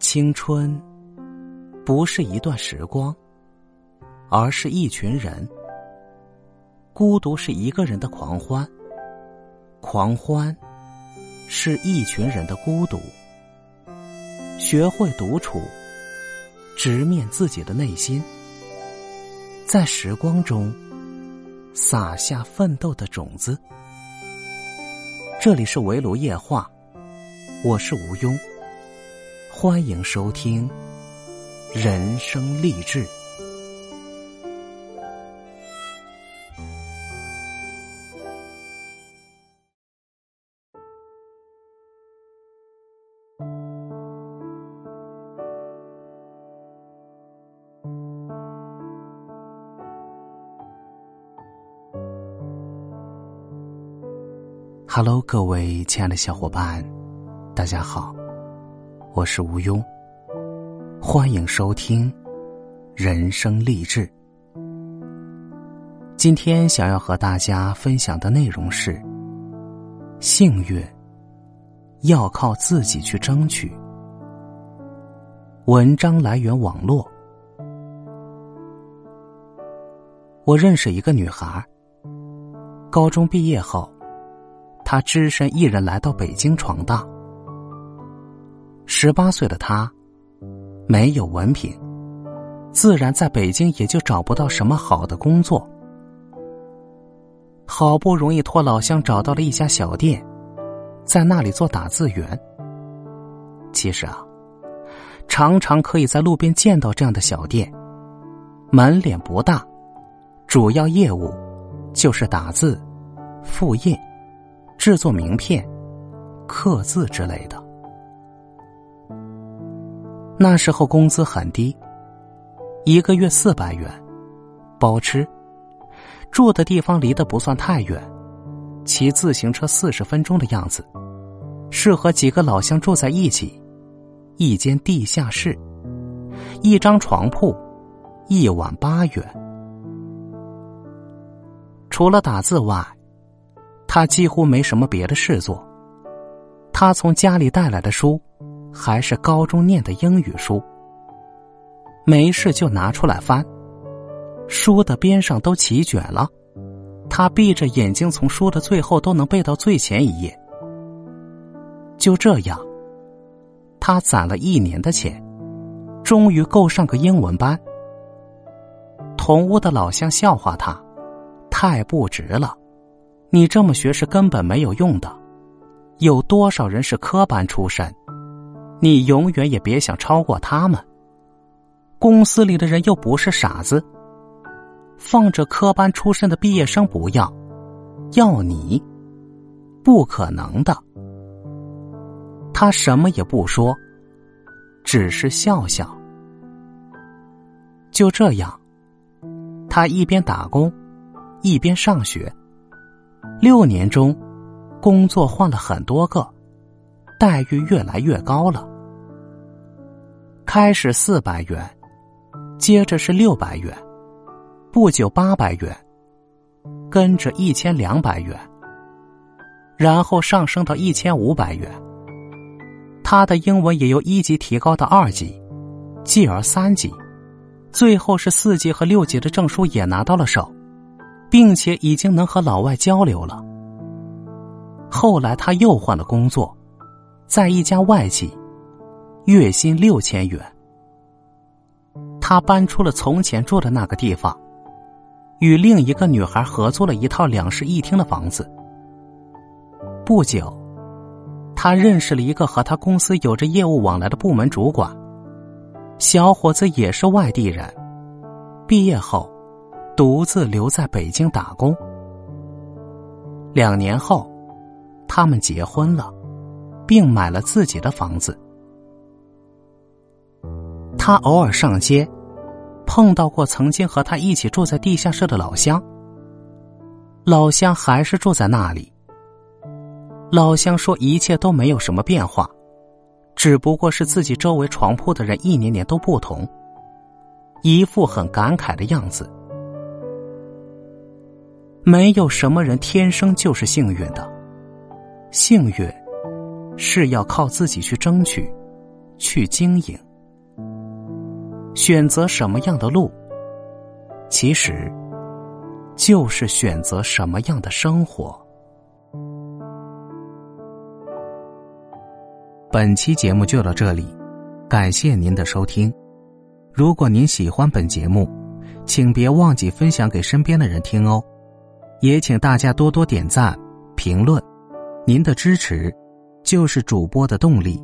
青春不是一段时光，而是一群人。孤独是一个人的狂欢，狂欢是一群人的孤独。学会独处，直面自己的内心，在时光中撒下奋斗的种子。这里是围炉夜话，我是吴庸。欢迎收听人生励志。Hello，各位亲爱的小伙伴，大家好。我是吴庸，欢迎收听人生励志。今天想要和大家分享的内容是：幸运要靠自己去争取。文章来源网络。我认识一个女孩，高中毕业后，她只身一人来到北京闯荡。十八岁的他，没有文凭，自然在北京也就找不到什么好的工作。好不容易托老乡找到了一家小店，在那里做打字员。其实啊，常常可以在路边见到这样的小店，门脸不大，主要业务就是打字、复印、制作名片、刻字之类的。那时候工资很低，一个月四百元，包吃，住的地方离得不算太远，骑自行车四十分钟的样子，是和几个老乡住在一起，一间地下室，一张床铺，一晚八元。除了打字外，他几乎没什么别的事做，他从家里带来的书。还是高中念的英语书，没事就拿出来翻，书的边上都起卷了，他闭着眼睛从书的最后都能背到最前一页。就这样，他攒了一年的钱，终于够上个英文班。同屋的老乡笑话他，太不值了，你这么学是根本没有用的，有多少人是科班出身？你永远也别想超过他们。公司里的人又不是傻子，放着科班出身的毕业生不要，要你，不可能的。他什么也不说，只是笑笑。就这样，他一边打工，一边上学。六年中，工作换了很多个。待遇越来越高了，开始四百元，接着是六百元，不久八百元，跟着一千两百元，然后上升到一千五百元。他的英文也由一级提高到二级，继而三级，最后是四级和六级的证书也拿到了手，并且已经能和老外交流了。后来他又换了工作。在一家外企，月薪六千元。他搬出了从前住的那个地方，与另一个女孩合租了一套两室一厅的房子。不久，他认识了一个和他公司有着业务往来的部门主管。小伙子也是外地人，毕业后独自留在北京打工。两年后，他们结婚了。并买了自己的房子。他偶尔上街，碰到过曾经和他一起住在地下室的老乡。老乡还是住在那里。老乡说一切都没有什么变化，只不过是自己周围床铺的人一年年都不同，一副很感慨的样子。没有什么人天生就是幸运的，幸运。是要靠自己去争取，去经营。选择什么样的路，其实就是选择什么样的生活。本期节目就到这里，感谢您的收听。如果您喜欢本节目，请别忘记分享给身边的人听哦。也请大家多多点赞、评论，您的支持就是主播的动力。